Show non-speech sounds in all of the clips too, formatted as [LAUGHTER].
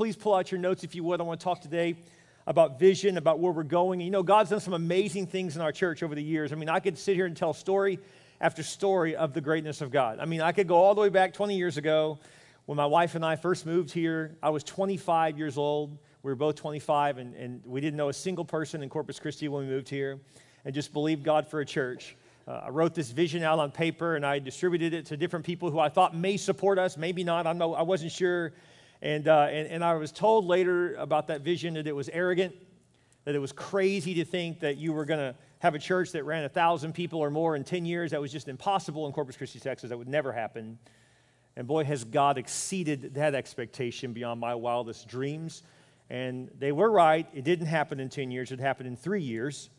please pull out your notes if you would. I want to talk today about vision, about where we're going. You know, God's done some amazing things in our church over the years. I mean, I could sit here and tell story after story of the greatness of God. I mean, I could go all the way back 20 years ago when my wife and I first moved here. I was 25 years old. We were both 25, and, and we didn't know a single person in Corpus Christi when we moved here, and just believed God for a church. Uh, I wrote this vision out on paper, and I distributed it to different people who I thought may support us, maybe not. I'm no, I wasn't sure. And, uh, and, and I was told later about that vision that it was arrogant, that it was crazy to think that you were going to have a church that ran a thousand people or more in 10 years. That was just impossible in Corpus Christi, Texas. That would never happen. And boy, has God exceeded that expectation beyond my wildest dreams. And they were right. It didn't happen in 10 years, it happened in three years.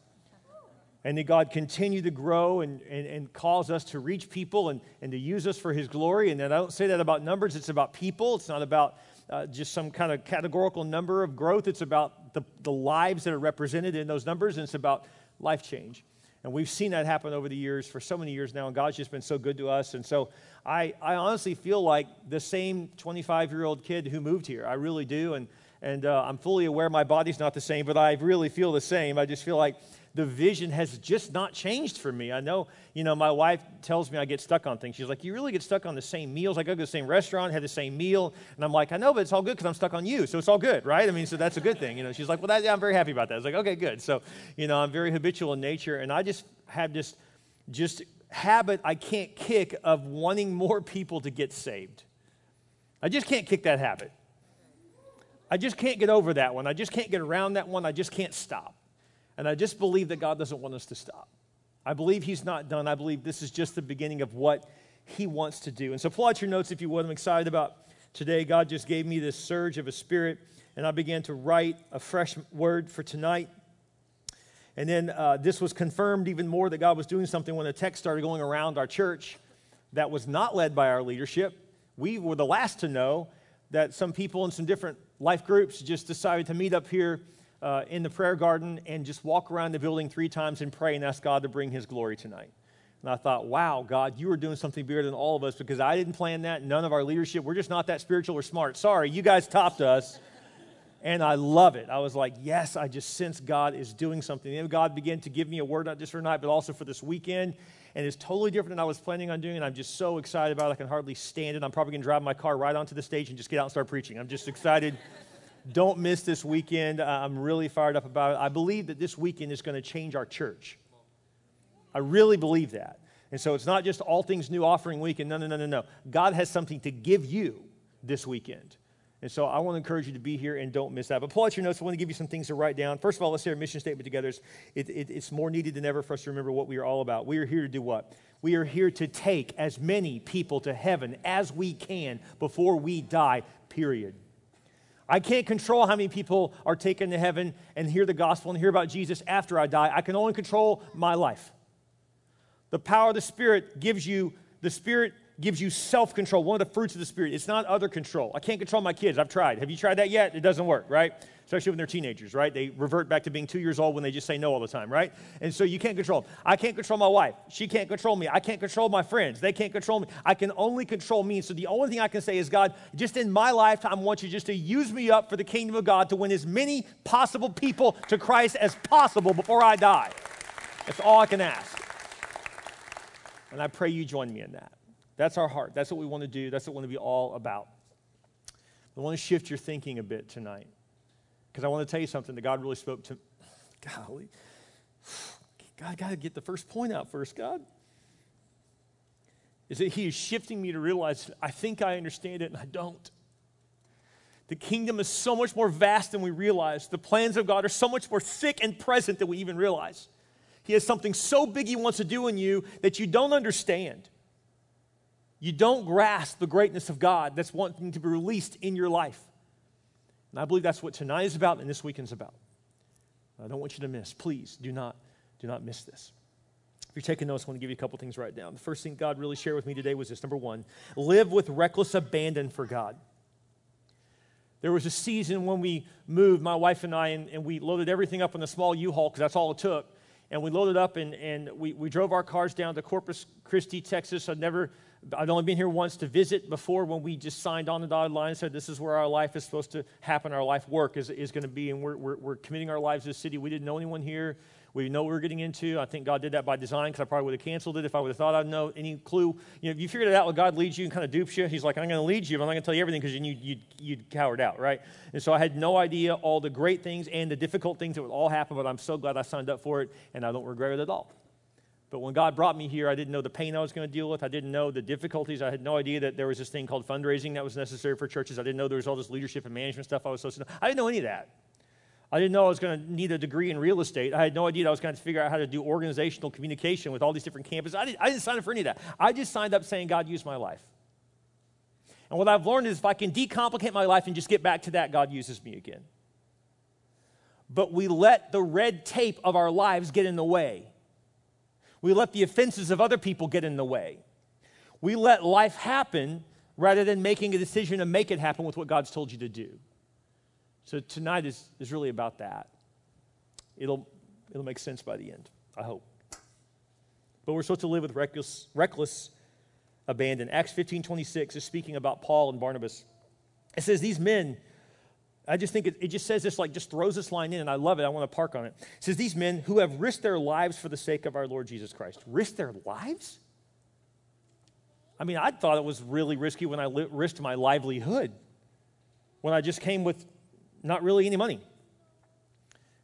And that God continued to grow and, and, and cause us to reach people and, and to use us for His glory. And I don't say that about numbers, it's about people. It's not about uh, just some kind of categorical number of growth. It's about the, the lives that are represented in those numbers, and it's about life change. And we've seen that happen over the years for so many years now, and God's just been so good to us. And so I, I honestly feel like the same 25 year old kid who moved here. I really do. And, and uh, I'm fully aware my body's not the same, but I really feel the same. I just feel like the vision has just not changed for me. I know, you know, my wife tells me I get stuck on things. She's like, You really get stuck on the same meals. I go to the same restaurant, have the same meal. And I'm like, I know, but it's all good because I'm stuck on you. So it's all good, right? I mean, so that's a good thing. You know, she's like, Well, that, yeah, I'm very happy about that. I was like, Okay, good. So, you know, I'm very habitual in nature. And I just have this just habit I can't kick of wanting more people to get saved. I just can't kick that habit. I just can't get over that one. I just can't get around that one. I just can't stop. And I just believe that God doesn't want us to stop. I believe He's not done. I believe this is just the beginning of what He wants to do. And so, pull out your notes if you would. I'm excited about today. God just gave me this surge of a spirit, and I began to write a fresh word for tonight. And then uh, this was confirmed even more that God was doing something when a text started going around our church that was not led by our leadership. We were the last to know that some people in some different life groups just decided to meet up here uh, in the prayer garden and just walk around the building three times and pray and ask God to bring His glory tonight. And I thought, wow, God, you are doing something bigger than all of us because I didn't plan that. None of our leadership, we're just not that spiritual or smart. Sorry, you guys topped us. And I love it. I was like, yes, I just sense God is doing something. And God began to give me a word, not just for tonight, but also for this weekend. And it's totally different than I was planning on doing. And I'm just so excited about it. I can hardly stand it. I'm probably going to drive my car right onto the stage and just get out and start preaching. I'm just excited. Don't miss this weekend. I'm really fired up about it. I believe that this weekend is going to change our church. I really believe that. And so it's not just all things new offering weekend. No, no, no, no, no. God has something to give you this weekend. And so I want to encourage you to be here and don't miss that. But pull out your notes. I want to give you some things to write down. First of all, let's say our mission statement together. It's, it, it, it's more needed than ever for us to remember what we are all about. We are here to do what? We are here to take as many people to heaven as we can before we die, period. I can't control how many people are taken to heaven and hear the gospel and hear about Jesus after I die. I can only control my life. The power of the Spirit gives you, the Spirit gives you self control, one of the fruits of the Spirit. It's not other control. I can't control my kids. I've tried. Have you tried that yet? It doesn't work, right? Especially when they're teenagers, right? They revert back to being two years old when they just say no all the time, right? And so you can't control them. I can't control my wife. She can't control me. I can't control my friends. They can't control me. I can only control me. So the only thing I can say is, God, just in my lifetime, I want you just to use me up for the kingdom of God to win as many possible people to Christ as possible before I die. That's all I can ask. And I pray you join me in that. That's our heart. That's what we want to do. That's what we want to be all about. I want to shift your thinking a bit tonight because I want to tell you something that God really spoke to. [LAUGHS] Golly. God, got to get the first point out first, God. Is that He is shifting me to realize I think I understand it and I don't. The kingdom is so much more vast than we realize. The plans of God are so much more thick and present than we even realize. He has something so big He wants to do in you that you don't understand you don't grasp the greatness of God that's wanting to be released in your life. And I believe that's what tonight is about and this weekend's about. I don't want you to miss. Please do not, do not miss this. If you're taking notes, I want to give you a couple things right now. The first thing God really shared with me today was this number one, live with reckless abandon for God. There was a season when we moved, my wife and I, and, and we loaded everything up in a small U Haul because that's all it took. And we loaded up and, and we, we drove our cars down to Corpus Christi, Texas. I'd never I'd only been here once to visit before when we just signed on the dotted line and said this is where our life is supposed to happen, our life work is, is going to be, and we're, we're, we're committing our lives to the city. We didn't know anyone here. We know what we are getting into. I think God did that by design because I probably would have canceled it if I would have thought I'd know any clue. You know, if you figured it out when God leads you and kind of dupes you, He's like, I'm going to lead you, but I'm not going to tell you everything because you'd, you'd, you'd cowered out, right? And so I had no idea all the great things and the difficult things that would all happen, but I'm so glad I signed up for it, and I don't regret it at all. But when God brought me here, I didn't know the pain I was going to deal with. I didn't know the difficulties. I had no idea that there was this thing called fundraising that was necessary for churches. I didn't know there was all this leadership and management stuff I was supposed to know. I didn't know any of that. I didn't know I was going to need a degree in real estate. I had no idea that I was going to figure out how to do organizational communication with all these different campuses. I didn't, I didn't sign up for any of that. I just signed up saying, God, use my life. And what I've learned is if I can decomplicate my life and just get back to that, God uses me again. But we let the red tape of our lives get in the way. We let the offenses of other people get in the way. We let life happen rather than making a decision to make it happen with what God's told you to do. So tonight is, is really about that. It'll, it'll make sense by the end, I hope. But we're supposed to live with reckless, reckless abandon. Acts 15 26 is speaking about Paul and Barnabas. It says, These men, I just think it, it, just says this, like, just throws this line in, and I love it. I want to park on it. It says, These men who have risked their lives for the sake of our Lord Jesus Christ. Risked their lives? I mean, I thought it was really risky when I li- risked my livelihood, when I just came with not really any money.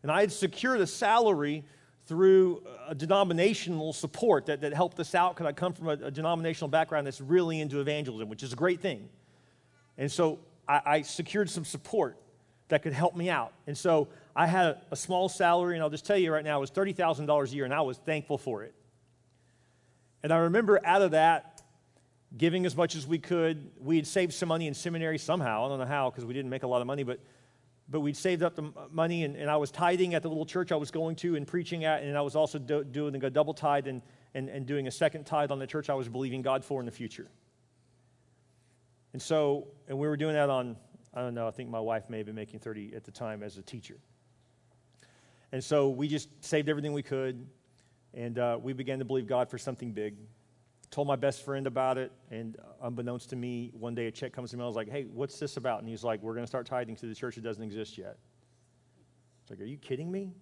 And I had secured a salary through a denominational support that, that helped us out because I come from a, a, denominational background that's really into evangelism, which is a great thing. And so I, I secured some support that could help me out. And so I had a, a small salary, and I'll just tell you right now, it was $30,000 a year, and I was thankful for it. And I remember out of that, giving as much as we could. We had saved some money in seminary somehow. I don't know how because we didn't make a lot of money, but but we'd saved up the money, and, and, I was tithing at the little church I was going to and preaching at, and I was also do, doing a double tithe and, and, and doing a second tithe on the church I was believing God for in the future. And so, and we were doing that on, I don't know, I think my wife may have been making 30 at the time as a teacher. And so we just saved everything we could, and uh, we began to believe God for something big told my best friend about it, and unbeknownst to me, one day a check comes to me. I was like, "Hey, what's this about?" And he's like, "We're going to start tithing to the church that doesn't exist yet." It's like, "Are you kidding me?"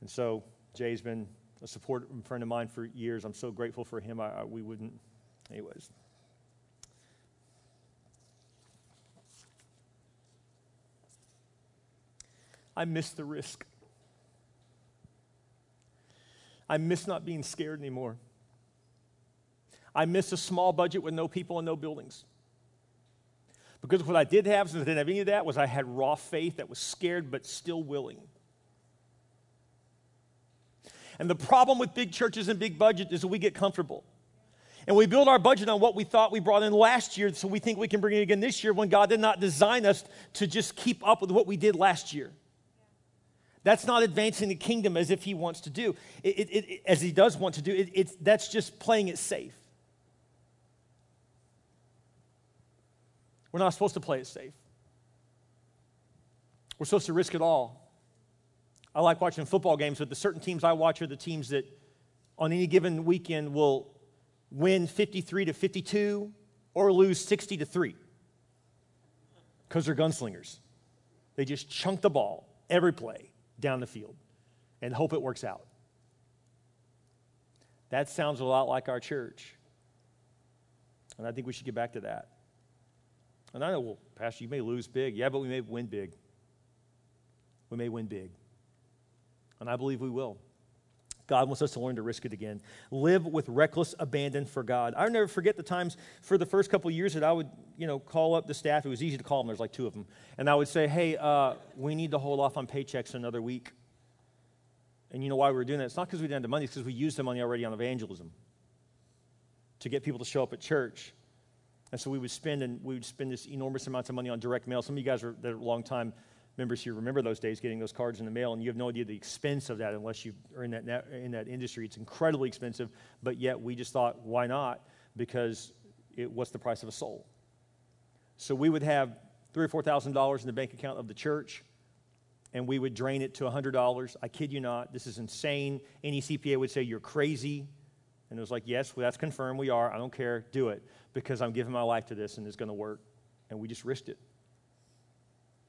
And so Jay's been a support friend of mine for years. I'm so grateful for him. I, I, we wouldn't, anyways. I miss the risk. I miss not being scared anymore. I miss a small budget with no people and no buildings. Because what I did have, since I didn't have any of that, was I had raw faith that was scared but still willing. And the problem with big churches and big budgets is that we get comfortable. And we build our budget on what we thought we brought in last year, so we think we can bring it again this year when God did not design us to just keep up with what we did last year. That's not advancing the kingdom as if He wants to do, it, it, it, as He does want to do. it's, that's just playing it safe. We're not supposed to play it safe. We're supposed to risk it all. I like watching football games, but the certain teams I watch are the teams that on any given weekend will win 53 to 52 or lose 60 to 3 because they're gunslingers. They just chunk the ball every play down the field and hope it works out. That sounds a lot like our church. And I think we should get back to that. And I know, well, Pastor, you may lose big. Yeah, but we may win big. We may win big. And I believe we will. God wants us to learn to risk it again. Live with reckless abandon for God. I'll never forget the times for the first couple years that I would, you know, call up the staff. It was easy to call them. There's like two of them. And I would say, hey, uh, we need to hold off on paychecks another week. And you know why we were doing that? It's not because we didn't have the money. It's because we used the money already on evangelism to get people to show up at church. And so we would spend and we would spend this enormous amounts of money on direct mail. Some of you guys are that are long time members here remember those days getting those cards in the mail, and you have no idea the expense of that unless you are in that in that industry. It's incredibly expensive, but yet we just thought, why not? Because it, what's the price of a soul? So we would have three or four thousand dollars in the bank account of the church, and we would drain it to hundred dollars. I kid you not, this is insane. Any CPA would say you're crazy. And it was like, yes, well, that's confirmed. We are. I don't care. Do it because I'm giving my life to this and it's going to work. And we just risked it.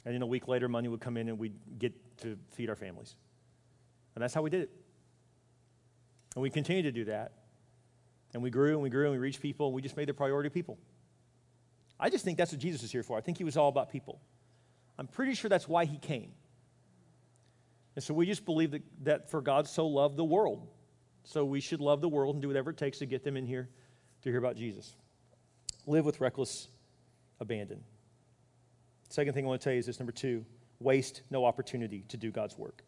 And then a week later, money would come in and we'd get to feed our families. And that's how we did it. And we continued to do that. And we grew and we grew and we reached people and we just made the priority people. I just think that's what Jesus is here for. I think he was all about people. I'm pretty sure that's why he came. And so we just believe that, that for God so loved the world. So we should love the world and do whatever it takes to get them in here to hear about Jesus. Live with reckless abandon. Second thing I want to tell you is this number two waste no opportunity to do God's work.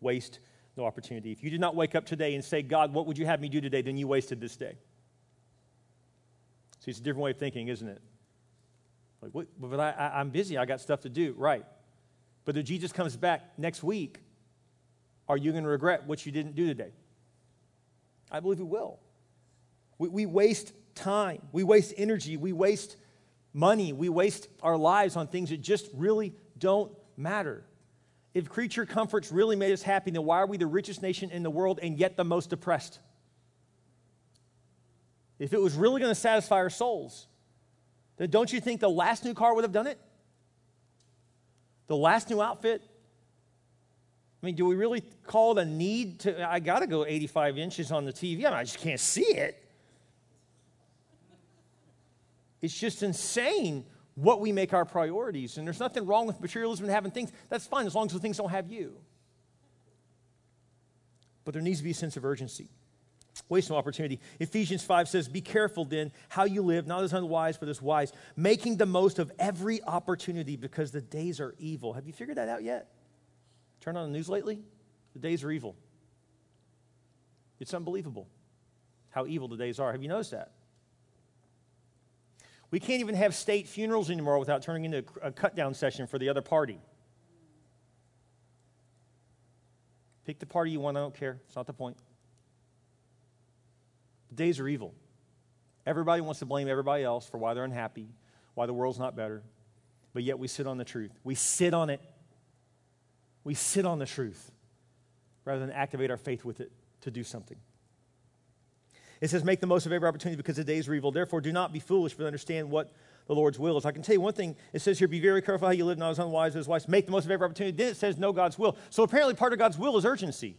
Waste no opportunity. If you did not wake up today and say, God, what would you have me do today? Then you wasted this day. See, it's a different way of thinking, isn't it? Like, what, but I, I, I'm busy. I got stuff to do. Right. But if Jesus comes back next week, are you going to regret what you didn't do today? I believe we will. We, we waste time, we waste energy, we waste money, we waste our lives on things that just really don't matter. If creature comforts really made us happy, then why are we the richest nation in the world and yet the most depressed? If it was really going to satisfy our souls, then don't you think the last new car would have done it? The last new outfit? I mean, do we really call it a need to? I got to go 85 inches on the TV. I, mean, I just can't see it. It's just insane what we make our priorities. And there's nothing wrong with materialism and having things. That's fine as long as the things don't have you. But there needs to be a sense of urgency. Waste no opportunity. Ephesians 5 says, Be careful then how you live, not as unwise, but as wise, making the most of every opportunity because the days are evil. Have you figured that out yet? Turn on the news lately? The days are evil. It's unbelievable how evil the days are. Have you noticed that? We can't even have state funerals anymore without turning into a cut down session for the other party. Pick the party you want, I don't care. It's not the point. The days are evil. Everybody wants to blame everybody else for why they're unhappy, why the world's not better, but yet we sit on the truth. We sit on it. We sit on the truth rather than activate our faith with it to do something. It says, Make the most of every opportunity because the days are evil. Therefore, do not be foolish, but understand what the Lord's will is. I can tell you one thing. It says here, Be very careful how you live, not as unwise as wise. Make the most of every opportunity. Then it says, Know God's will. So apparently, part of God's will is urgency.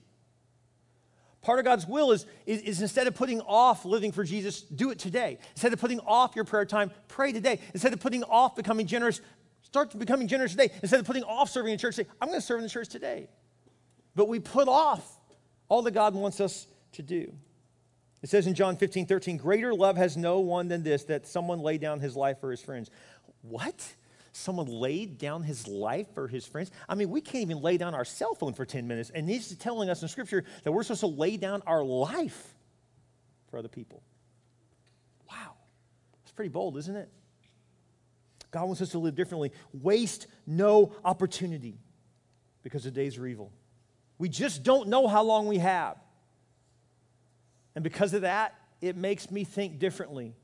Part of God's will is, is, is, instead of putting off living for Jesus, do it today. Instead of putting off your prayer time, pray today. Instead of putting off becoming generous, start becoming generous today. Instead of putting off serving in church, say, I'm going to serve in the church today. But we put off all that God wants us to do. It says in John 15, 13, greater love has no one than this, that someone lay down his life for his friends. What? Someone laid down his life for his friends? I mean, we can't even lay down our cell phone for 10 minutes. And he's telling us in Scripture that we're supposed to lay down our life for other people. Wow. That's pretty bold, isn't it? God wants us to live differently. Waste no opportunity because the days are evil. We just don't know how long we have. And because of that, it makes me think differently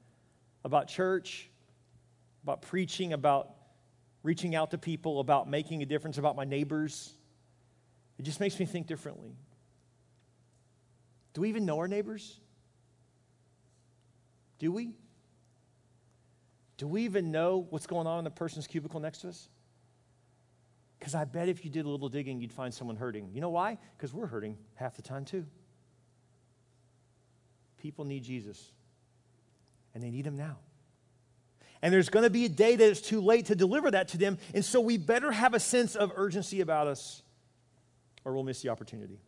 about church, about preaching, about reaching out to people, about making a difference, about my neighbors. It just makes me think differently. Do we even know our neighbors? Do we? Do we even know what's going on in the person's cubicle next to us? Because I bet if you did a little digging, you'd find someone hurting. You know why? Because we're hurting half the time too. People need Jesus, and they need him now. And there's going to be a day that it's too late to deliver that to them. And so we better have a sense of urgency about us, or we'll miss the opportunity.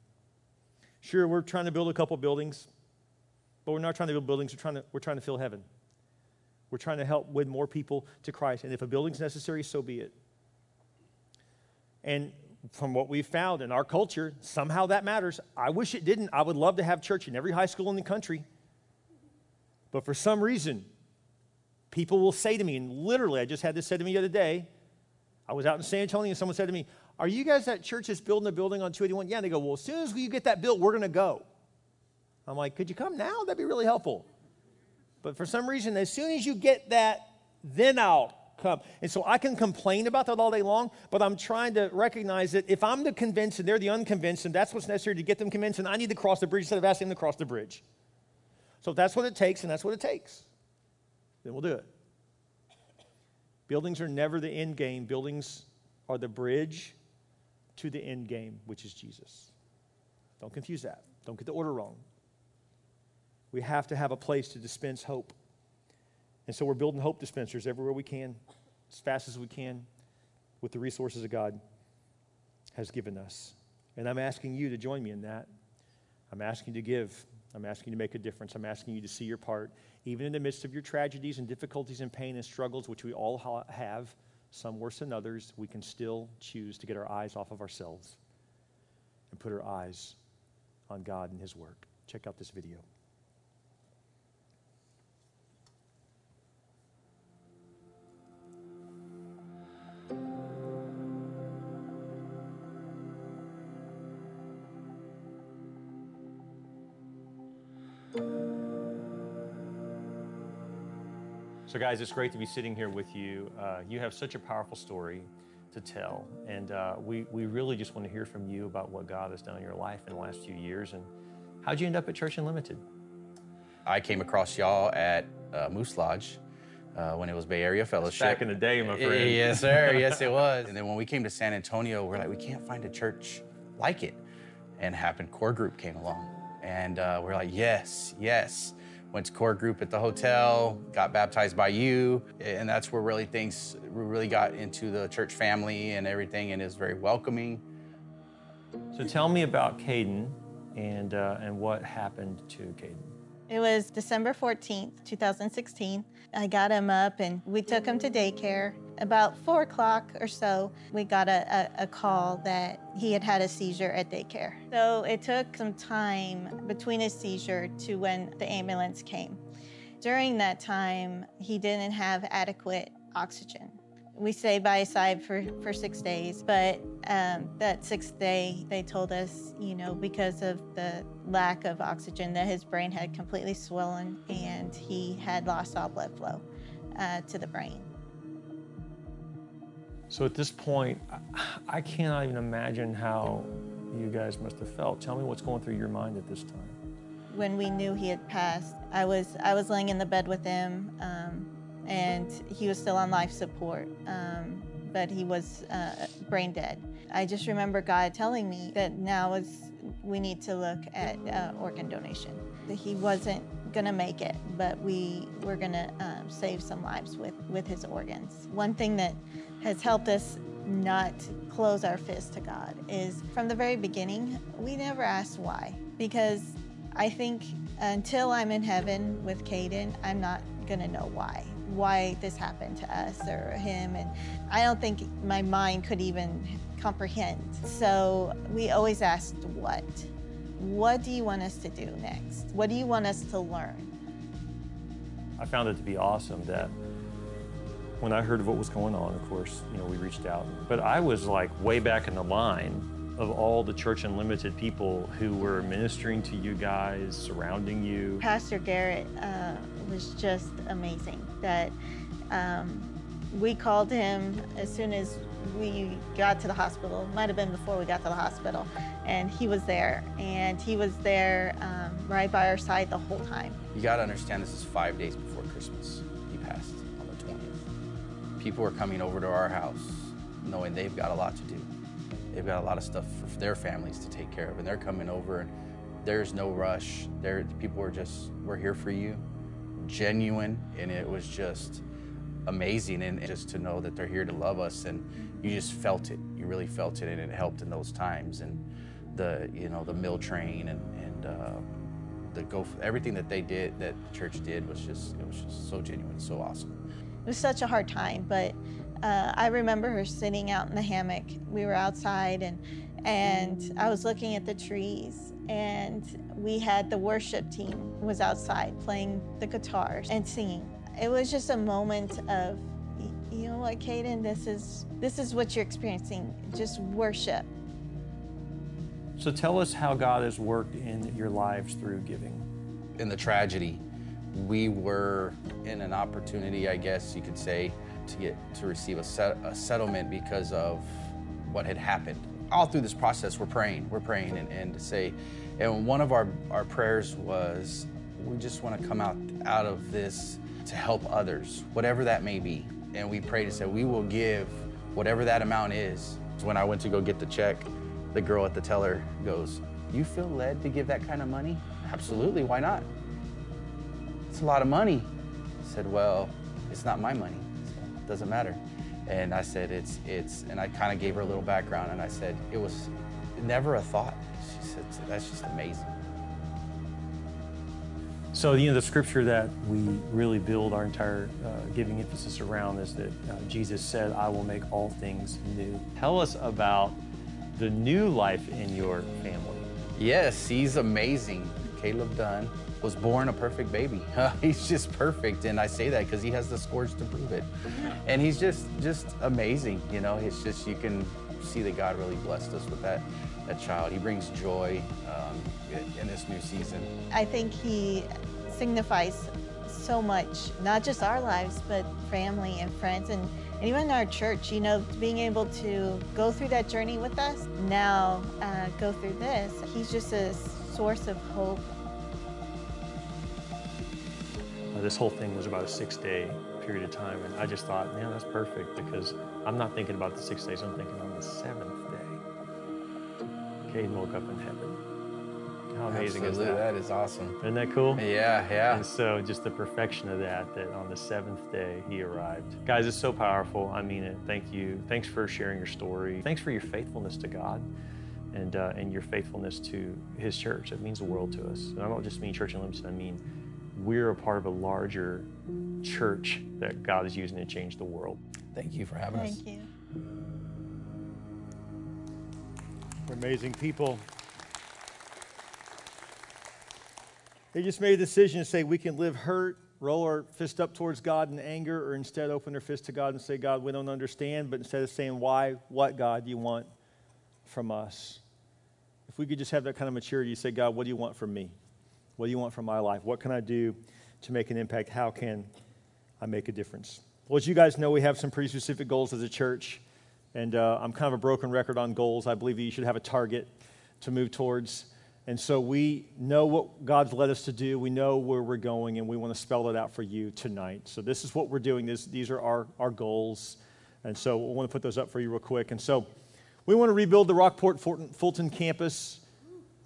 Sure, we're trying to build a couple buildings, but we're not trying to build buildings, we're trying to, we're trying to fill heaven. We're trying to help win more people to Christ. And if a building's necessary, so be it. And from what we've found in our culture, somehow that matters. I wish it didn't. I would love to have church in every high school in the country. But for some reason, people will say to me, and literally, I just had this said to me the other day. I was out in San Antonio, and someone said to me, Are you guys that church that's building a building on 281? Yeah. And they go, Well, as soon as we get that built, we're going to go. I'm like, Could you come now? That'd be really helpful. But for some reason, as soon as you get that, then I'll And so I can complain about that all day long, but I'm trying to recognize that if I'm the convinced and they're the unconvinced, and that's what's necessary to get them convinced, and I need to cross the bridge instead of asking them to cross the bridge. So if that's what it takes, and that's what it takes, then we'll do it. Buildings are never the end game, buildings are the bridge to the end game, which is Jesus. Don't confuse that. Don't get the order wrong. We have to have a place to dispense hope. And so we're building hope dispensers everywhere we can, as fast as we can, with the resources that God has given us. And I'm asking you to join me in that. I'm asking you to give. I'm asking you to make a difference. I'm asking you to see your part. Even in the midst of your tragedies and difficulties and pain and struggles, which we all ha- have, some worse than others, we can still choose to get our eyes off of ourselves and put our eyes on God and His work. Check out this video. So, guys, it's great to be sitting here with you. Uh, you have such a powerful story to tell, and uh, we, we really just want to hear from you about what God has done in your life in the last few years. And how'd you end up at Church Unlimited? I came across y'all at uh, Moose Lodge uh, when it was Bay Area Fellowship. Back in the day, my friend. Yes, sir. [LAUGHS] yes, it was. And then when we came to San Antonio, we're like, we can't find a church like it. And happened, Core Group came along. And uh, we're like, yes, yes went to core group at the hotel, got baptized by you, and that's where really things really got into the church family and everything, and is very welcoming. So tell me about Caden and uh, and what happened to Caden. It was December 14th, 2016. I got him up and we took him to daycare. About four o'clock or so, we got a, a, a, call that he had had a seizure at daycare. So it took some time between his seizure to when the ambulance came. During that time, he didn't have adequate oxygen we stayed by his side for, for six days, but um, that sixth day, they told us, you know, because of the lack of oxygen, that his brain had completely swollen and he had lost all blood flow uh, to the brain. So at this point, I cannot even imagine how you guys must have felt. Tell me what's going through your mind at this time. When we knew he had passed, I was I was laying in the bed with him. Um, and he was still on life support, um, but he was uh, brain dead. I just remember God telling me that now is we need to look at uh, organ donation. He wasn't gonna make it, but we were gonna um, save some lives with with his organs. One thing that has helped us not close our fist to God is from the very beginning we never asked why because I think until I'm in heaven with Caden, I'm not gonna know why why this happened to us or him. And I don't think my mind could even comprehend. So we always asked what? What do you want us to do next? What do you want us to learn? I found it to be awesome that when I heard of what was going on, of course, you know, we reached out. But I was like way back in the line of all the Church Unlimited people who were ministering to you guys, surrounding you. Pastor Garrett uh, was just amazing. That um, we called him as soon as we got to the hospital. Might have been before we got to the hospital, and he was there. And he was there um, right by our side the whole time. You got to understand, this is five days before Christmas. He passed on the 20th. People are coming over to our house, knowing they've got a lot to do. They've got a lot of stuff for their families to take care of, and they're coming over. and There's no rush. There, people are just, we're here for you genuine and it was just amazing and just to know that they're here to love us and you just felt it you really felt it and it helped in those times and the you know the mill train and and uh, the go everything that they did that the church did was just it was just so genuine so awesome it was such a hard time but uh, I remember her sitting out in the hammock we were outside and and I was looking at the trees and we had the worship team was outside playing the guitars and singing. It was just a moment of, you know what, Caden, this is this is what you're experiencing. Just worship. So tell us how God has worked in your lives through giving. In the tragedy, we were in an opportunity, I guess you could say, to get to receive a, set, a settlement because of what had happened all through this process, we're praying, we're praying, and, and to say, and one of our, our prayers was we just want to come out out of this to help others, whatever that may be. And we prayed and said, we will give whatever that amount is. When I went to go get the check, the girl at the teller goes, You feel led to give that kind of money? Absolutely, why not? It's a lot of money. I said, Well, it's not my money, doesn't matter. And I said, It's, it's, and I kind of gave her a little background and I said, It was never a thought. She said, That's just amazing. So, you know, the scripture that we really build our entire uh, giving emphasis around is that uh, Jesus said, I will make all things new. Tell us about the new life in your family. Yes, he's amazing. Caleb Dunn was born a perfect baby. [LAUGHS] he's just perfect, and I say that because he has the scores to prove it. [LAUGHS] And he's just just amazing. You know, it's just you can see that God really blessed us with that that child. He brings joy um, in this new season. I think he signifies so much, not just our lives, but family and friends and, and even our church, you know, being able to go through that journey with us, now uh, go through this. He's just a source of hope. This whole thing was about a six day period of time, and I just thought, man, that's perfect because I'm not thinking about the six days, I'm thinking on the seventh day. Caden woke up in heaven. How amazing Absolutely, is that? That is awesome. Isn't that cool? Yeah, yeah. And so just the perfection of that, that on the seventh day he arrived. Guys, it's so powerful. I mean it. Thank you. Thanks for sharing your story. Thanks for your faithfulness to God and, uh, and your faithfulness to his church. It means the world to us. And I don't just mean Church in Unlimited, I mean we're a part of a larger church that God is using to change the world. Thank you for having us. Thank you. We're amazing people. They just made a decision to say we can live hurt, roll our fist up towards God in anger, or instead open their fist to God and say, God, we don't understand, but instead of saying, why, what, God, do you want from us? If we could just have that kind of maturity, you say, God, what do you want from me? What do you want from my life? What can I do to make an impact? How can I make a difference? Well, as you guys know, we have some pretty specific goals as a church. And uh, I'm kind of a broken record on goals. I believe that you should have a target to move towards. And so we know what God's led us to do. We know where we're going, and we want to spell it out for you tonight. So this is what we're doing. This, these are our, our goals. And so we want to put those up for you real quick. And so we want to rebuild the Rockport Fulton campus,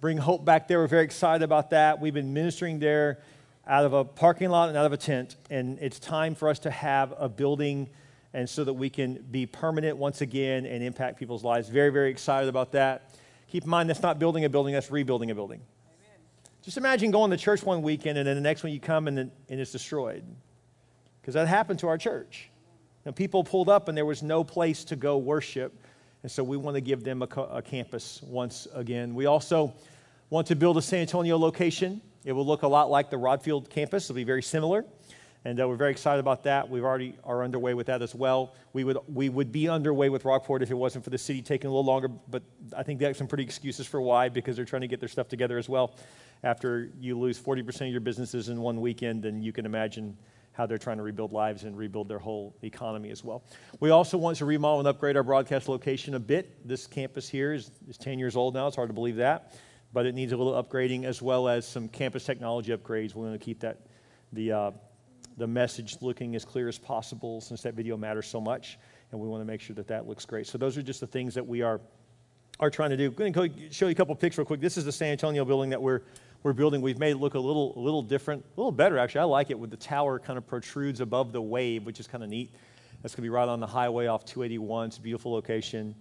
bring hope back there. We're very excited about that. We've been ministering there out of a parking lot and out of a tent. And it's time for us to have a building and so that we can be permanent once again and impact people's lives. Very, very excited about that. Keep in mind, that's not building a building, that's rebuilding a building. Amen. Just imagine going to church one weekend and then the next one you come and, and it's destroyed. Because that happened to our church. And people pulled up and there was no place to go worship. And so we want to give them a, a campus once again. We also want to build a San Antonio location. It will look a lot like the Rodd Field campus, it'll be very similar and uh, we're very excited about that. We've already are underway with that as well. We would we would be underway with Rockport if it wasn't for the city taking a little longer, but I think they have some pretty excuses for why because they're trying to get their stuff together as well. After you lose 40% of your businesses in one weekend, then you can imagine how they're trying to rebuild lives and rebuild their whole economy as well. We also want to remodel and upgrade our broadcast location a bit. This campus here is, is 10 years old now. It's hard to believe that, but it needs a little upgrading as well as some campus technology upgrades. We're going to keep that the uh, the message looking as clear as possible since that video matters so much, and we want to make sure that that looks great. So those are just the things that we are are trying to do. I'm going to show you a couple of pics real quick. This is the San Antonio building that we're we're building. We've made it look a little a little different, a little better actually. I like it with the tower kind of protrudes above the wave, which is kind of neat. That's going to be right on the highway off 281. It's a beautiful location,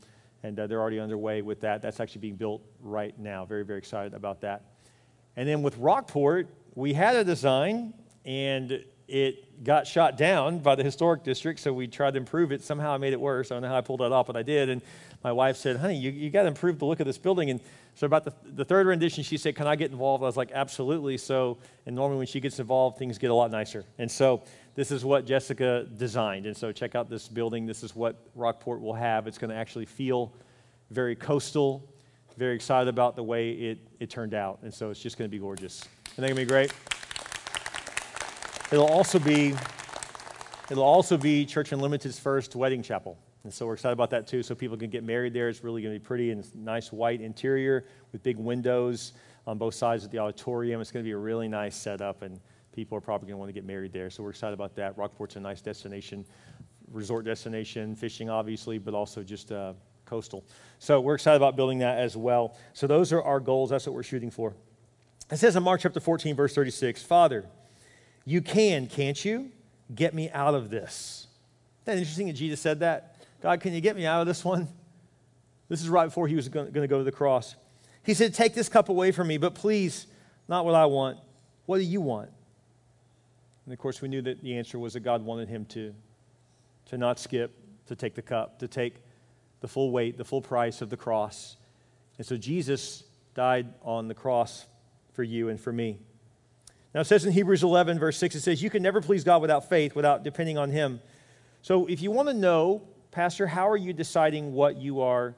and uh, they're already underway with that. That's actually being built right now. Very very excited about that. And then with Rockport, we had a design and it got shot down by the historic district, so we tried to improve it. Somehow I made it worse. I don't know how I pulled that off, but I did. And my wife said, honey, you, you got to improve the look of this building. And so about the, the third rendition, she said, can I get involved? I was like, absolutely. So, and normally when she gets involved, things get a lot nicer. And so this is what Jessica designed. And so check out this building. This is what Rockport will have. It's going to actually feel very coastal, very excited about the way it, it turned out. And so it's just going to be gorgeous. And they're going to be great. It'll also be it'll also be Church Unlimited's first wedding chapel. And so we're excited about that too. So people can get married there. It's really going to be pretty and nice white interior with big windows. on both sides of the auditorium. It's going to be a really nice setup, and people are probably going to want to get married there. So we're excited about that. Rockport's a nice destination, resort destination, fishing obviously, but also just uh, coastal. So we're excited about building that as well. So those are our goals. That's what we're shooting for. It says in Mark chapter 14, verse 36, Father, you can, can't you, get me out of this? Isn't that interesting that Jesus said that? God, can you get me out of this one? This is right before he was going to go to the cross. He said, Take this cup away from me, but please, not what I want. What do you want? And of course, we knew that the answer was that God wanted him to, to not skip, to take the cup, to take the full weight, the full price of the cross. And so Jesus died on the cross for you and for me. Now it says in Hebrews 11, verse 6, it says, You can never please God without faith, without depending on Him. So if you want to know, Pastor, how are you deciding what you are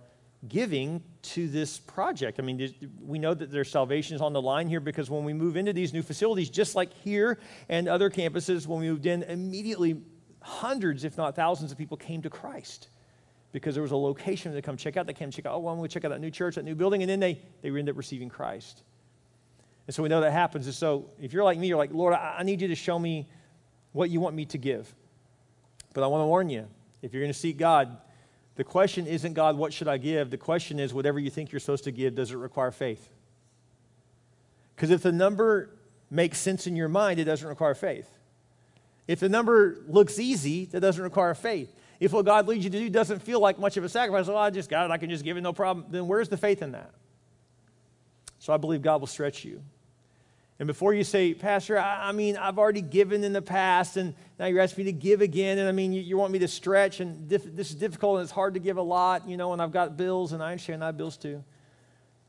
giving to this project? I mean, we know that there's salvation is on the line here because when we move into these new facilities, just like here and other campuses, when we moved in, immediately hundreds, if not thousands, of people came to Christ because there was a location to come check out. They came check out, oh, well, to check out that new church, that new building, and then they, they end up receiving Christ. And so we know that happens. And so if you're like me, you're like, Lord, I need you to show me what you want me to give. But I want to warn you if you're going to seek God, the question isn't, God, what should I give? The question is, whatever you think you're supposed to give, does it require faith? Because if the number makes sense in your mind, it doesn't require faith. If the number looks easy, that doesn't require faith. If what God leads you to do doesn't feel like much of a sacrifice, oh, I just got it, I can just give it, no problem, then where's the faith in that? So I believe God will stretch you. And before you say, Pastor, I, I mean, I've already given in the past, and now you're asking me to give again, and I mean, you, you want me to stretch, and this is difficult, and it's hard to give a lot, you know, and I've got bills, and I understand I have bills too.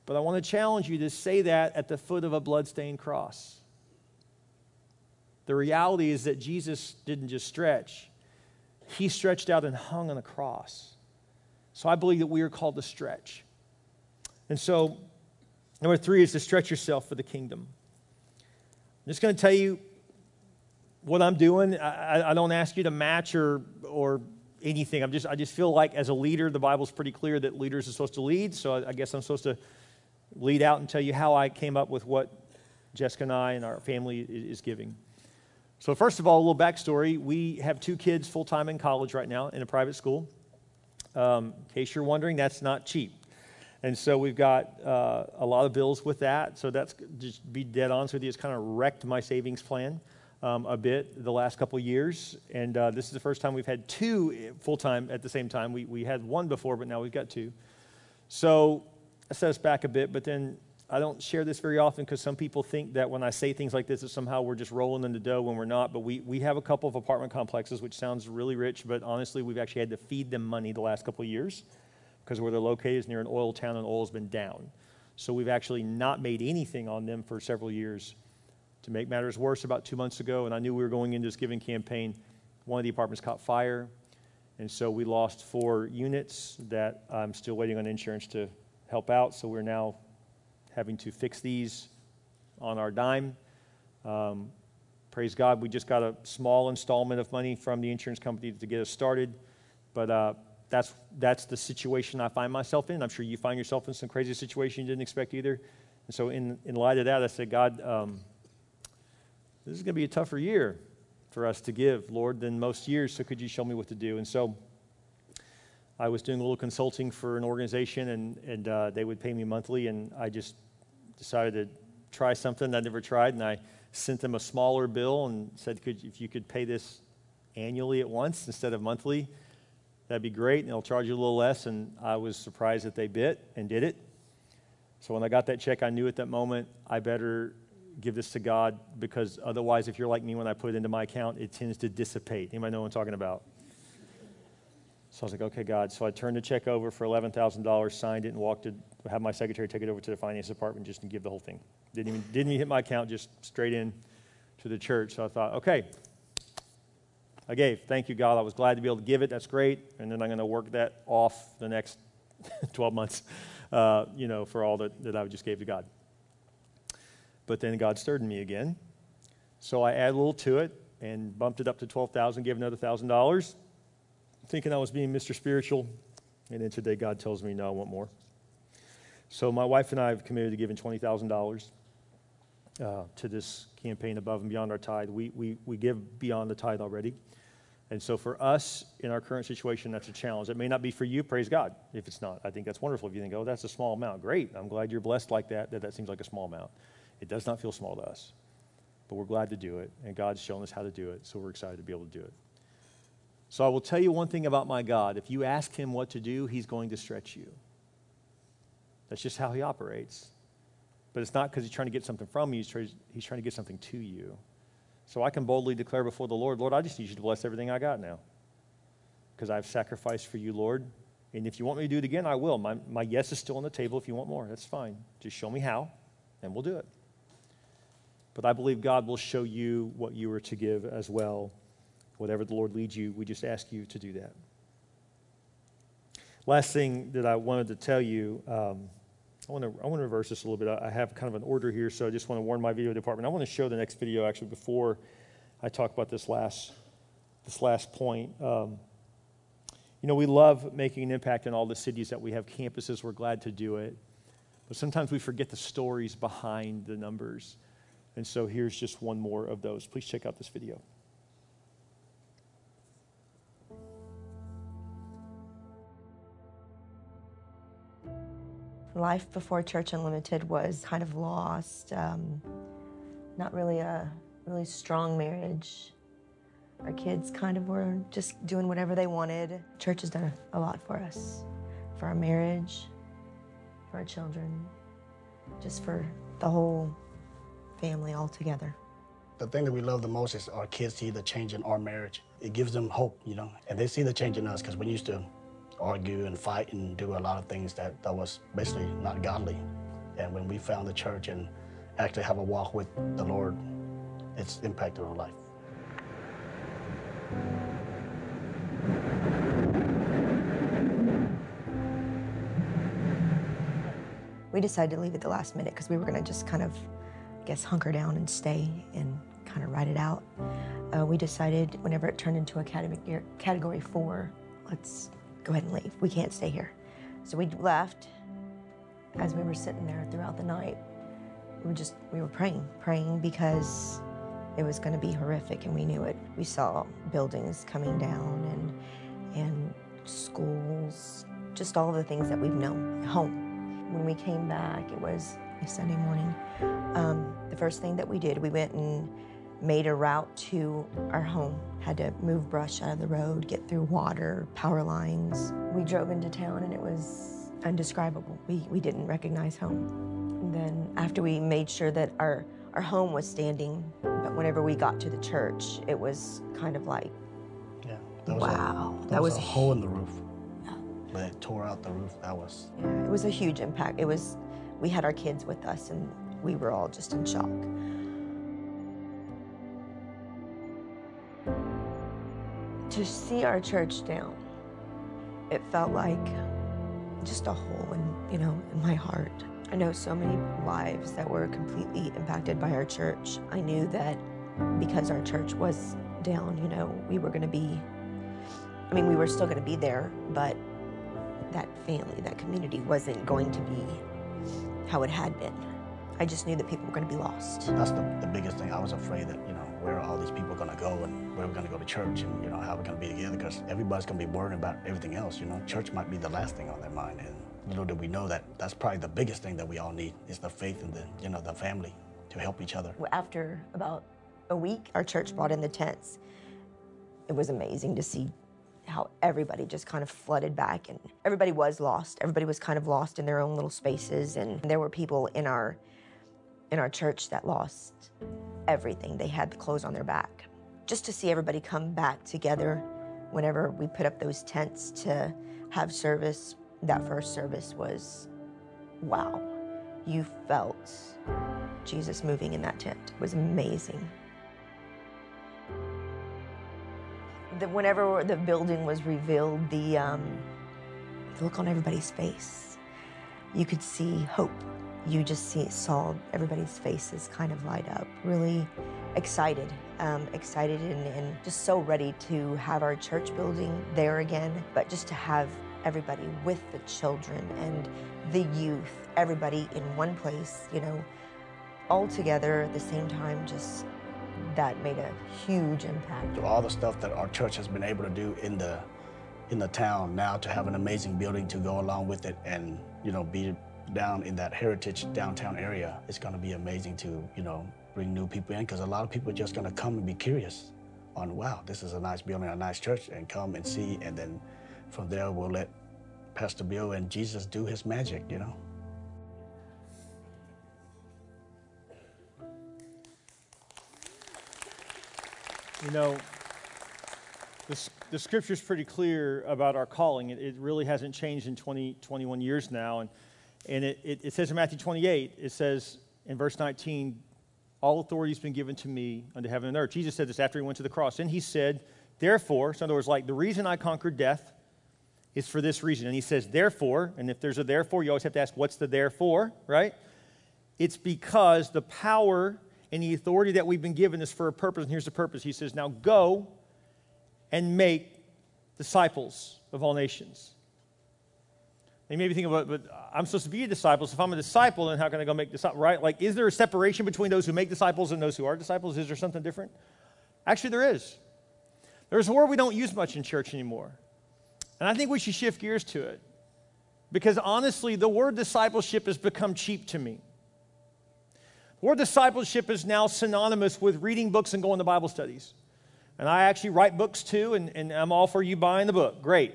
But I want to challenge you to say that at the foot of a bloodstained cross. The reality is that Jesus didn't just stretch, he stretched out and hung on a cross. So I believe that we are called to stretch. And so, number three is to stretch yourself for the kingdom. I'm just going to tell you what I'm doing. I, I, don't ask you to match or, or anything. I'm just, I just feel like as a leader, the Bible's pretty clear that leaders are supposed to lead. So I, I guess I'm supposed to lead out and tell you how I came up with what Jessica and I and our family is giving. So, first of all, a little backstory. We have two kids full time in college right now in a private school. Um, in case you're wondering, that's not cheap. And so we've got uh, a lot of bills with that. So that's just be dead honest with you, it's kind of wrecked my savings plan um, a bit the last couple years. And uh, this is the first time we've had two full time at the same time. We, we had one before, but now we've got two. So that set us back a bit. But then I don't share this very often because some people think that when I say things like this, that somehow we're just rolling in the dough when we're not. But we, we have a couple of apartment complexes, which sounds really rich, but honestly, we've actually had to feed them money the last couple years because where they're located is near an oil town and oil's been down. So we've actually not made anything on them for several years. To make matters worse, about two months ago, and I knew we were going into this giving campaign, one of the apartments caught fire. And so we lost four units that I'm still waiting on insurance to help out. So we're now having to fix these on our dime. Um, praise God, we just got a small installment of money from the insurance company to get us started. But uh, that's, that's the situation I find myself in. I'm sure you find yourself in some crazy situation you didn't expect either. And so, in, in light of that, I said, God, um, this is going to be a tougher year for us to give, Lord, than most years. So, could you show me what to do? And so, I was doing a little consulting for an organization, and, and uh, they would pay me monthly, and I just decided to try something I'd never tried, and I sent them a smaller bill and said, could, if you could pay this annually at once instead of monthly, that'd be great, and they'll charge you a little less. And I was surprised that they bit and did it. So when I got that check, I knew at that moment I better give this to God because otherwise, if you're like me, when I put it into my account, it tends to dissipate. Anybody know what I'm talking about? So I was like, okay, God. So I turned the check over for $11,000, signed it, and walked to have my secretary take it over to the finance department just to give the whole thing. Didn't even, didn't even hit my account, just straight in to the church. So I thought, okay, I gave. Thank you, God. I was glad to be able to give it. That's great. And then I'm going to work that off the next [LAUGHS] 12 months, uh, you know, for all that, that I just gave to God. But then God stirred me again. So I added a little to it and bumped it up to 12000 gave another $1,000 thinking I was being Mr. Spiritual. And then today God tells me, no, I want more. So my wife and I have committed to giving $20,000 uh, to this campaign above and beyond our tithe. We, we, we give beyond the tithe already. And so for us in our current situation, that's a challenge. It may not be for you, praise God, if it's not. I think that's wonderful. If you think, oh, that's a small amount, great. I'm glad you're blessed like that, that that seems like a small amount. It does not feel small to us, but we're glad to do it. And God's shown us how to do it, so we're excited to be able to do it. So I will tell you one thing about my God. If you ask him what to do, he's going to stretch you. That's just how he operates. But it's not because he's trying to get something from you, he's trying, he's trying to get something to you. So I can boldly declare before the Lord, Lord, I just need you to bless everything I got now. Because I've sacrificed for you, Lord. And if you want me to do it again, I will. My, my yes is still on the table if you want more. That's fine. Just show me how, and we'll do it. But I believe God will show you what you are to give as well. Whatever the Lord leads you, we just ask you to do that. Last thing that I wanted to tell you. Um, I want to I want to reverse this a little bit. I have kind of an order here, so I just want to warn my video department. I want to show the next video actually before I talk about this last this last point. Um, you know, we love making an impact in all the cities that we have campuses. We're glad to do it, but sometimes we forget the stories behind the numbers. And so here's just one more of those. Please check out this video. Life before Church Unlimited was kind of lost. Um, not really a really strong marriage. Our kids kind of were just doing whatever they wanted. Church has done a lot for us, for our marriage, for our children, just for the whole family all together. The thing that we love the most is our kids see the change in our marriage. It gives them hope, you know, and they see the change in us because we used to argue and fight and do a lot of things that, that was basically not godly. And when we found the church and actually have a walk with the Lord, it's impacted our life. We decided to leave at the last minute because we were going to just kind of, I guess, hunker down and stay and kind of ride it out. Uh, we decided whenever it turned into a category, category four, let's go ahead and leave. We can't stay here. So we left. As we were sitting there throughout the night, we were just, we were praying, praying because it was going to be horrific and we knew it. We saw buildings coming down and, and schools, just all the things that we've known, home. When we came back, it was a Sunday morning. Um, the first thing that we did, we went and made a route to our home. Had to move brush out of the road, get through water, power lines. We drove into town and it was undescribable. We, we didn't recognize home. And then after we made sure that our, our home was standing, but whenever we got to the church, it was kind of like, yeah, that was wow. A, that, that was, was a hole in the roof. Yeah. But it tore out the roof. That was. Yeah, it was a huge impact. It was, we had our kids with us and we were all just in shock. To see our church down, it felt like just a hole in, you know, in my heart. I know so many lives that were completely impacted by our church. I knew that because our church was down, you know, we were going to be, I mean, we were still going to be there, but that family, that community wasn't going to be how it had been. I just knew that people were going to be lost. That's the, the biggest thing. I was afraid that, you know, where are all these people going to go and where we're going to go to church and, you know, how we're going to be together because everybody's going to be worried about everything else, you know. Church might be the last thing on their mind. And little did we know that that's probably the biggest thing that we all need is the faith and the, you know, the family to help each other. After about a week, our church brought in the tents. It was amazing to see how everybody just kind of flooded back and everybody was lost. Everybody was kind of lost in their own little spaces and there were people in our in our church that lost everything. They had the clothes on their back. Just to see everybody come back together whenever we put up those tents to have service, that first service was wow. You felt Jesus moving in that tent. It was amazing. The, whenever the building was revealed, the, um, the look on everybody's face, you could see hope you just see, saw everybody's faces kind of light up, really excited, um, excited and, and, just so ready to have our church building there again, but just to have everybody with the children and the youth, everybody in one place, you know, all together at the same time, just that made a huge impact. All the stuff that our church has been able to do in the in the town now to have an amazing building to go along with it and you know be down in that heritage downtown area it's going to be amazing to you know bring new people in because a lot of people are just going to come and be curious on wow this is a nice building a nice church and come and see and then from there we'll let pastor bill and jesus do his magic you know You know, the, the scripture is pretty clear about our calling. It, it really hasn't changed in 20, 21 years now. And, and it, it, it says in Matthew 28, it says in verse 19, all authority has been given to me under heaven and earth. Jesus said this after he went to the cross. And he said, therefore, so in other words, like the reason I conquered death is for this reason. And he says, therefore, and if there's a therefore, you always have to ask, what's the therefore, right? It's because the power and the authority that we've been given is for a purpose. And here's the purpose. He says, Now go and make disciples of all nations. You may be thinking about, but I'm supposed to be a disciple. So if I'm a disciple, then how can I go make disciples? Right? Like, is there a separation between those who make disciples and those who are disciples? Is there something different? Actually, there is. There's a word we don't use much in church anymore. And I think we should shift gears to it. Because honestly, the word discipleship has become cheap to me. The word discipleship is now synonymous with reading books and going to Bible studies. And I actually write books too, and, and I'm all for you buying the book. Great.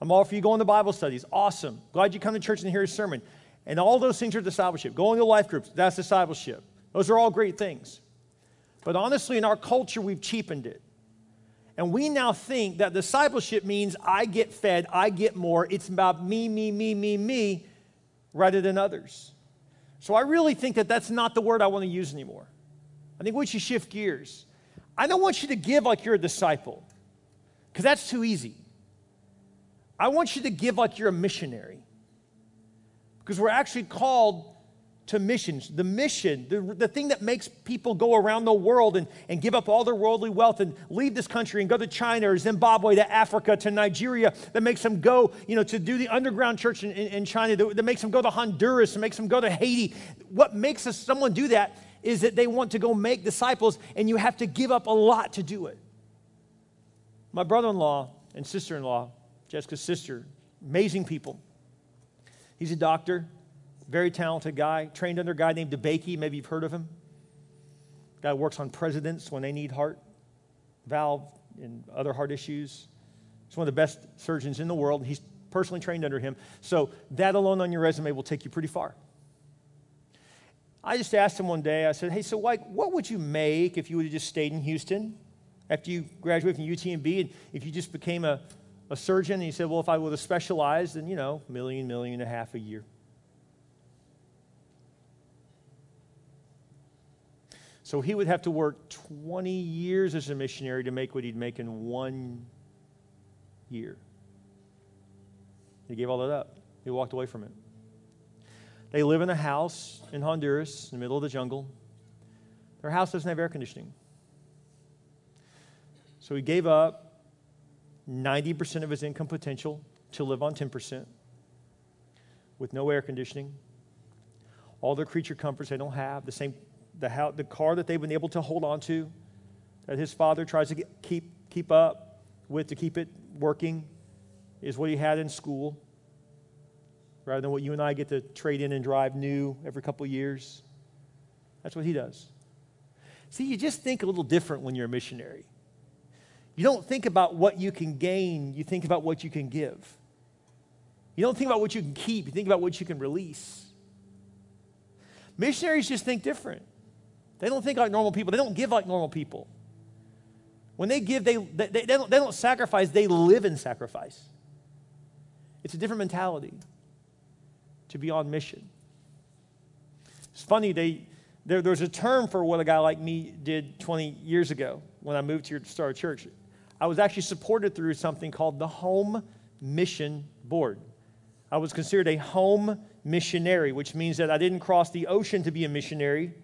I'm all for you going to Bible studies. Awesome. Glad you come to church and hear a sermon. And all those things are discipleship. Going to life groups, that's discipleship. Those are all great things. But honestly, in our culture, we've cheapened it. And we now think that discipleship means I get fed, I get more. It's about me, me, me, me, me, rather than others. So I really think that that's not the word I want to use anymore. I think we should shift gears. I don't want you to give like you're a disciple, because that's too easy. I want you to give like you're a missionary, because we're actually called to missions. The mission, the, the thing that makes people go around the world and, and give up all their worldly wealth and leave this country and go to China or Zimbabwe to Africa to Nigeria, that makes them go, you know, to do the underground church in, in, in China, that, that, makes them go to Honduras, that makes them go to Haiti. What makes us, someone do that is that they want to go make disciples and you have to give up a lot to do it. My brother in law and sister in law, Jessica's sister, amazing people. He's a doctor very talented guy, trained under a guy named DeBakey. Maybe you've heard of him. Guy works on presidents when they need heart valve and other heart issues. He's one of the best surgeons in the world. He's personally trained under him. So that alone on your resume will take you pretty far. I just asked him one day, I said, hey, so like, what would you make if you would have just stayed in Houston after you graduated from UTMB and if you just became a, a surgeon? And he said, well, if I would have specialized, then, you know, million, million and a half a year. So he would have to work 20 years as a missionary to make what he'd make in one year. He gave all that up. He walked away from it. They live in a house in Honduras, in the middle of the jungle. Their house doesn't have air conditioning. So he gave up 90% of his income potential to live on 10% with no air conditioning. All their creature comforts they don't have, the same the, how, the car that they've been able to hold on to, that his father tries to get, keep, keep up with to keep it working, is what he had in school, rather than what you and I get to trade in and drive new every couple years. That's what he does. See, you just think a little different when you're a missionary. You don't think about what you can gain, you think about what you can give. You don't think about what you can keep, you think about what you can release. Missionaries just think different. They don't think like normal people. They don't give like normal people. When they give, they, they, they, don't, they don't sacrifice, they live in sacrifice. It's a different mentality to be on mission. It's funny, they, there, there's a term for what a guy like me did 20 years ago when I moved here to start a church. I was actually supported through something called the Home Mission Board. I was considered a home missionary, which means that I didn't cross the ocean to be a missionary.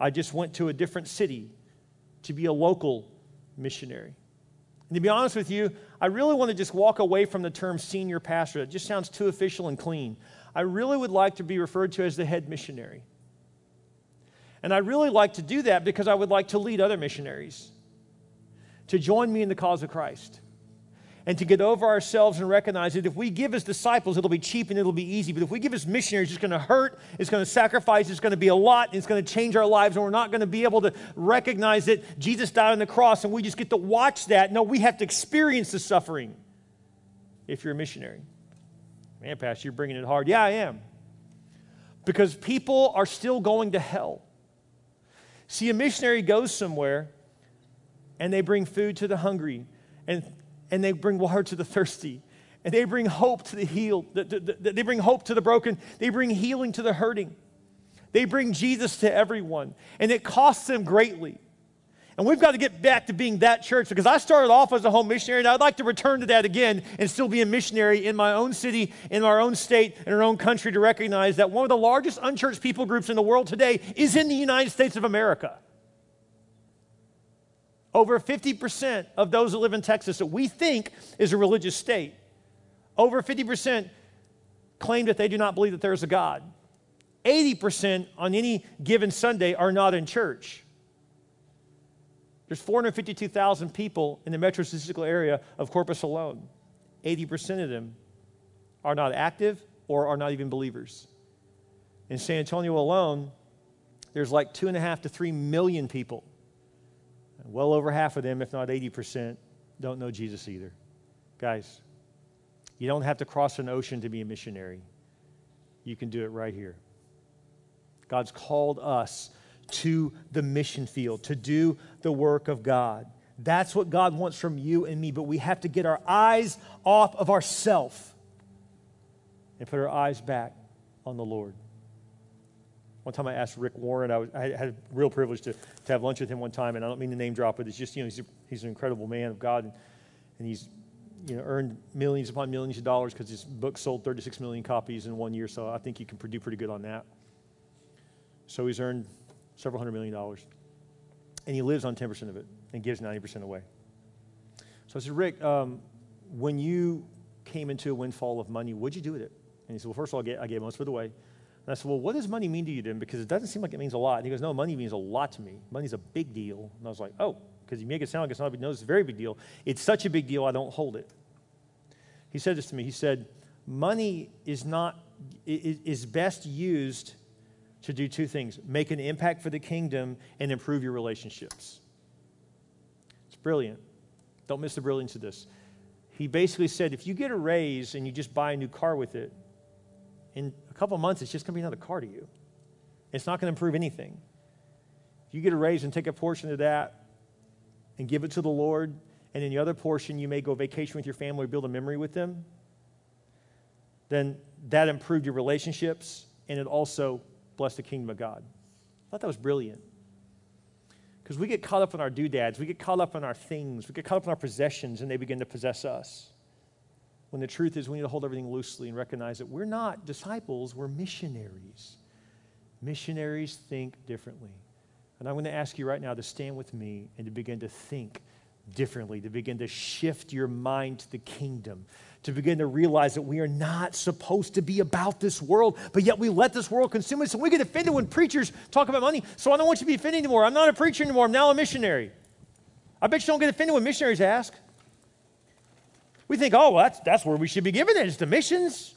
I just went to a different city to be a local missionary. And to be honest with you, I really want to just walk away from the term senior pastor. It just sounds too official and clean. I really would like to be referred to as the head missionary. And I really like to do that because I would like to lead other missionaries to join me in the cause of Christ and to get over ourselves and recognize that if we give as disciples, it'll be cheap and it'll be easy. But if we give as missionaries, it's going to hurt, it's going to sacrifice, it's going to be a lot, and it's going to change our lives, and we're not going to be able to recognize that Jesus died on the cross and we just get to watch that. No, we have to experience the suffering if you're a missionary. Man, Pastor, you're bringing it hard. Yeah, I am. Because people are still going to hell. See, a missionary goes somewhere and they bring food to the hungry and and they bring water to the thirsty. And they bring hope to the healed. They bring hope to the broken. They bring healing to the hurting. They bring Jesus to everyone. And it costs them greatly. And we've got to get back to being that church because I started off as a home missionary and I'd like to return to that again and still be a missionary in my own city, in our own state, in our own country to recognize that one of the largest unchurched people groups in the world today is in the United States of America. Over 50% of those that live in Texas that we think is a religious state, over 50% claim that they do not believe that there is a God. 80% on any given Sunday are not in church. There's 452,000 people in the metro statistical area of Corpus alone. 80% of them are not active or are not even believers. In San Antonio alone, there's like two and a half to three million people well over half of them, if not 80%, don't know Jesus either. Guys, you don't have to cross an ocean to be a missionary. You can do it right here. God's called us to the mission field to do the work of God. That's what God wants from you and me, but we have to get our eyes off of ourself and put our eyes back on the Lord. One time I asked Rick Warren, I, was, I had a real privilege to, to have lunch with him one time, and I don't mean to name drop, but it's just, you know, he's, a, he's an incredible man of God, and, and he's, you know, earned millions upon millions of dollars because his book sold 36 million copies in one year, so I think you can do pretty good on that. So he's earned several hundred million dollars. And he lives on 10% of it and gives 90% away. So I said, Rick, um, when you came into a windfall of money, what'd you do with it? And he said, Well, first of all, I gave, most of it away. And I said, Well, what does money mean to you then? Because it doesn't seem like it means a lot. And he goes, No, money means a lot to me. Money's a big deal. And I was like, Oh, because you make it sound like it's not a big deal. No, it's a very big deal. It's such a big deal, I don't hold it. He said this to me. He said, Money is not is best used to do two things make an impact for the kingdom and improve your relationships. It's brilliant. Don't miss the brilliance of this. He basically said if you get a raise and you just buy a new car with it, in a couple months, it's just going to be another car to you. It's not going to improve anything. If you get a raise and take a portion of that and give it to the Lord, and in the other portion, you may go vacation with your family or build a memory with them, then that improved your relationships and it also blessed the kingdom of God. I thought that was brilliant. Because we get caught up in our doodads, we get caught up in our things, we get caught up in our possessions, and they begin to possess us. When the truth is, we need to hold everything loosely and recognize that we're not disciples, we're missionaries. Missionaries think differently. And I'm going to ask you right now to stand with me and to begin to think differently, to begin to shift your mind to the kingdom, to begin to realize that we are not supposed to be about this world, but yet we let this world consume us. And we get offended when preachers talk about money. So I don't want you to be offended anymore. I'm not a preacher anymore. I'm now a missionary. I bet you don't get offended when missionaries ask. We think, oh, well, that's, that's where we should be giving it. It's the missions.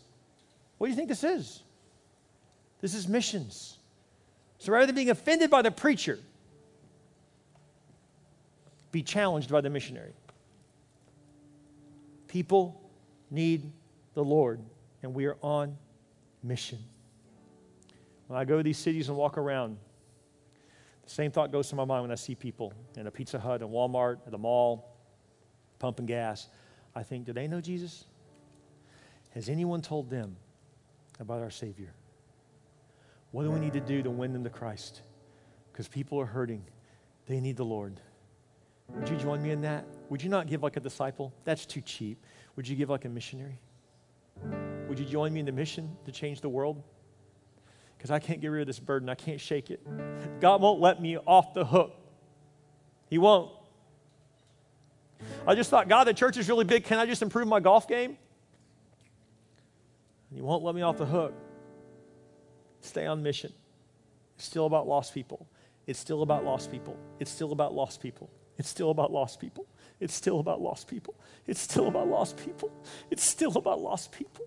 What do you think this is? This is missions. So rather than being offended by the preacher, be challenged by the missionary. People need the Lord, and we are on mission. When I go to these cities and walk around, the same thought goes to my mind when I see people in a Pizza Hut, a Walmart, at a mall, pumping gas. I think, do they know Jesus? Has anyone told them about our Savior? What do we need to do to win them to Christ? Because people are hurting. They need the Lord. Would you join me in that? Would you not give like a disciple? That's too cheap. Would you give like a missionary? Would you join me in the mission to change the world? Because I can't get rid of this burden. I can't shake it. God won't let me off the hook. He won't. I just thought, God, the church is really big. Can I just improve my golf game? You won't let me off the hook. Stay on mission. It's still about lost people. It's still about lost people. It's still about lost people. It's still about lost people. It's still about lost people. It's still about lost people. It's still about lost people.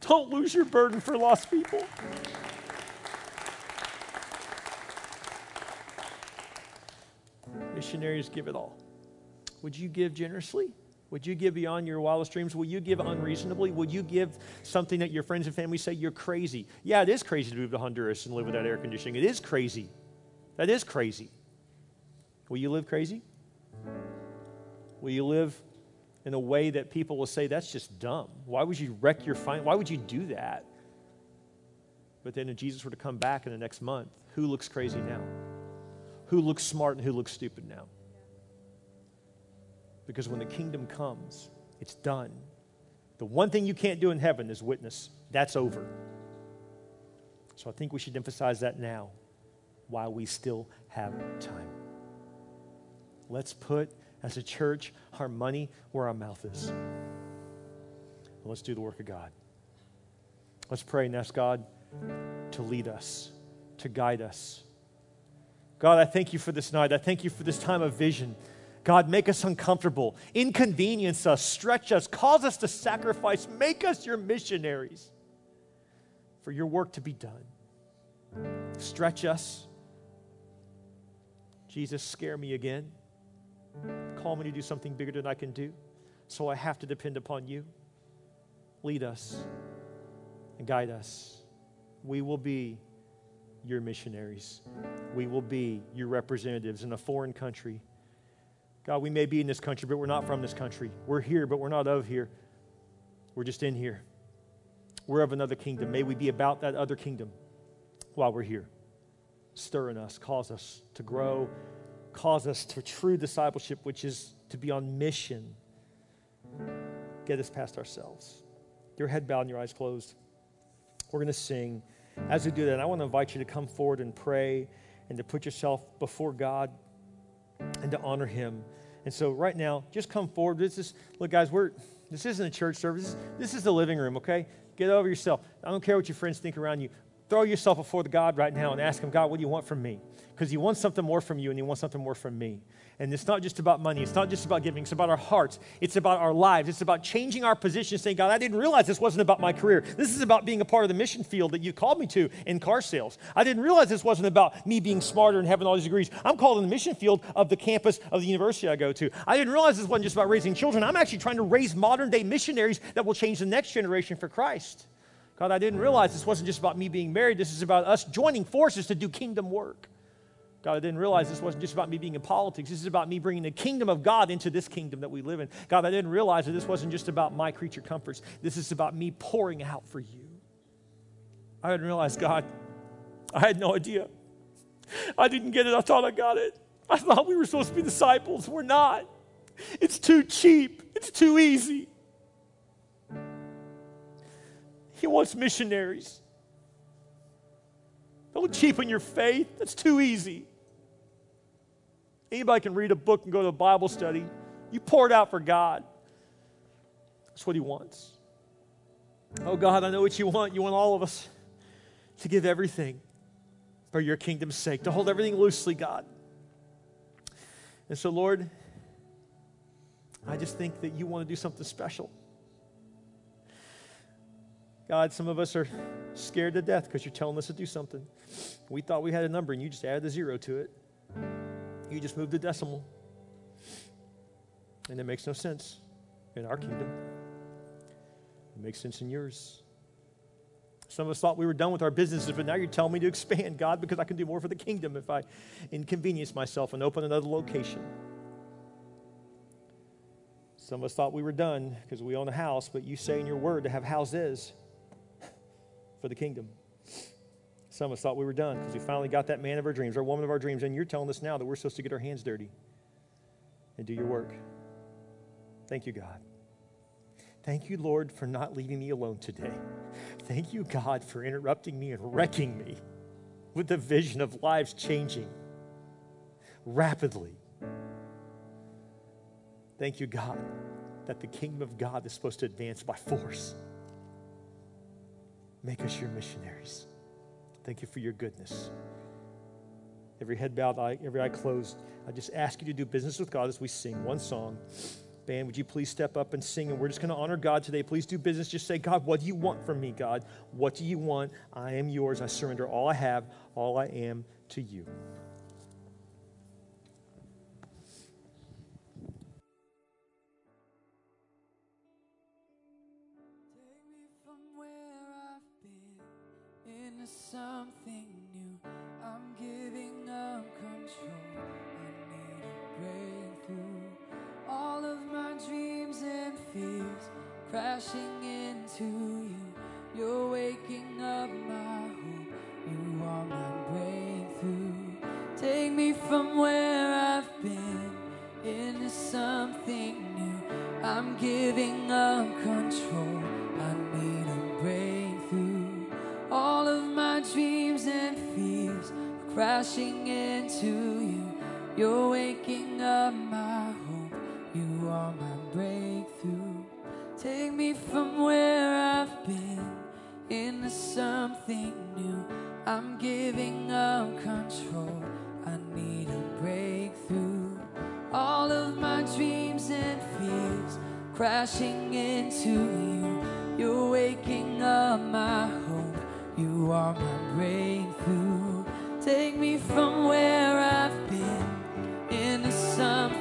Don't lose your burden for lost people. Missionaries give it all. Would you give generously? Would you give beyond your wildest dreams? Will you give unreasonably? Will you give something that your friends and family say you're crazy? Yeah, it is crazy to move to Honduras and live without air conditioning. It is crazy. That is crazy. Will you live crazy? Will you live in a way that people will say, that's just dumb? Why would you wreck your fine? Why would you do that? But then if Jesus were to come back in the next month, who looks crazy now? Who looks smart and who looks stupid now? Because when the kingdom comes, it's done. The one thing you can't do in heaven is witness. That's over. So I think we should emphasize that now while we still have time. Let's put, as a church, our money where our mouth is. And let's do the work of God. Let's pray and ask God to lead us, to guide us. God, I thank you for this night. I thank you for this time of vision. God, make us uncomfortable, inconvenience us, stretch us, cause us to sacrifice, make us your missionaries for your work to be done. Stretch us. Jesus, scare me again. Call me to do something bigger than I can do. So I have to depend upon you. Lead us and guide us. We will be your missionaries. We will be your representatives in a foreign country. God, we may be in this country, but we're not from this country. We're here, but we're not of here. We're just in here. We're of another kingdom. May we be about that other kingdom while we're here. Stir in us, cause us to grow cause us to true discipleship, which is to be on mission. Get us past ourselves. Your head bowed and your eyes closed. We're going to sing. As we do that, I want to invite you to come forward and pray and to put yourself before God and to honor Him. And so, right now, just come forward. This is, look, guys, we're, this isn't a church service. This is the living room, okay? Get over yourself. I don't care what your friends think around you. Throw yourself before the God right now and ask Him, God, what do you want from me? Because He wants something more from you and He wants something more from me. And it's not just about money, it's not just about giving, it's about our hearts, it's about our lives, it's about changing our position, saying, God, I didn't realize this wasn't about my career. This is about being a part of the mission field that you called me to in car sales. I didn't realize this wasn't about me being smarter and having all these degrees. I'm called in the mission field of the campus of the university I go to. I didn't realize this wasn't just about raising children. I'm actually trying to raise modern day missionaries that will change the next generation for Christ. God, I didn't realize this wasn't just about me being married. This is about us joining forces to do kingdom work. God, I didn't realize this wasn't just about me being in politics. This is about me bringing the kingdom of God into this kingdom that we live in. God, I didn't realize that this wasn't just about my creature comforts. This is about me pouring out for you. I didn't realize, God, I had no idea. I didn't get it. I thought I got it. I thought we were supposed to be disciples. We're not. It's too cheap, it's too easy. He wants missionaries. Don't cheapen your faith. That's too easy. Anybody can read a book and go to a Bible study. You pour it out for God. That's what He wants. Oh, God, I know what you want. You want all of us to give everything for your kingdom's sake, to hold everything loosely, God. And so, Lord, I just think that you want to do something special. God, some of us are scared to death because you're telling us to do something. We thought we had a number and you just added a zero to it. You just moved the decimal. And it makes no sense in our kingdom. It makes sense in yours. Some of us thought we were done with our businesses, but now you're telling me to expand, God, because I can do more for the kingdom if I inconvenience myself and open another location. Some of us thought we were done because we own a house, but you say in your word to have houses for the kingdom. Some of us thought we were done because we finally got that man of our dreams, our woman of our dreams, and you're telling us now that we're supposed to get our hands dirty and do your work. Thank you, God. Thank you, Lord, for not leaving me alone today. Thank you, God, for interrupting me and wrecking me with the vision of lives changing rapidly. Thank you, God, that the kingdom of God is supposed to advance by force. Make us your missionaries. Thank you for your goodness. Every head bowed, every eye closed. I just ask you to do business with God as we sing one song. Band, would you please step up and sing? And we're just going to honor God today. Please do business. Just say, God, what do you want from me, God? What do you want? I am yours. I surrender all I have, all I am to you. Fears crashing into you. You're waking up my hope. You are my breakthrough. Take me from where I've been into something new. I'm giving up control. I need a breakthrough. All of my dreams and fears are crashing into you. You're waking up my hope. You are my me from where I've been into something new. I'm giving up control. I need a breakthrough. All of my dreams and fears crashing into you. You're waking up my hope. You are my breakthrough. Take me from where I've been into something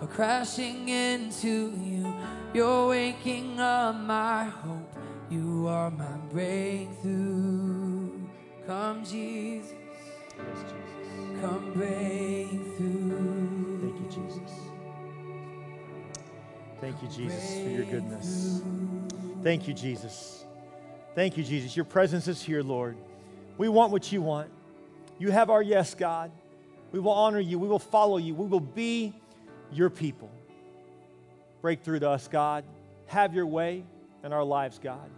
are crashing into you. You're waking up my hope. You are my breakthrough. Come, Jesus, Yes, Jesus. come break through. Thank you, Jesus. Thank you, Jesus, for your goodness. Thank you, Jesus. Thank you, Jesus. Your presence is here, Lord. We want what you want. You have our yes, God. We will honor you. We will follow you. We will be your people. Break through to us, God. Have your way in our lives, God.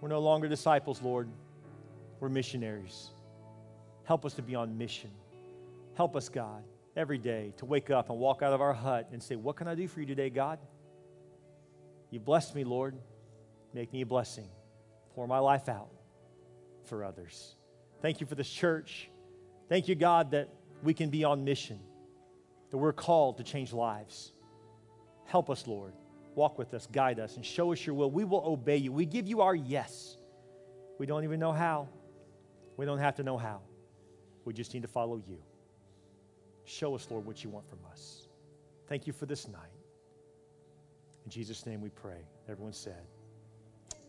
We're no longer disciples, Lord. We're missionaries. Help us to be on mission. Help us, God, every day to wake up and walk out of our hut and say, What can I do for you today, God? You blessed me, Lord. Make me a blessing. Pour my life out for others. Thank you for this church. Thank you, God, that we can be on mission, that we're called to change lives. Help us, Lord. Walk with us, guide us, and show us your will. We will obey you. We give you our yes. We don't even know how. We don't have to know how. We just need to follow you. Show us, Lord, what you want from us. Thank you for this night. In Jesus' name we pray. Everyone said,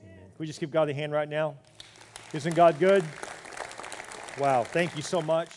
Amen. Can we just give God a hand right now? Isn't God good? Wow. Thank you so much.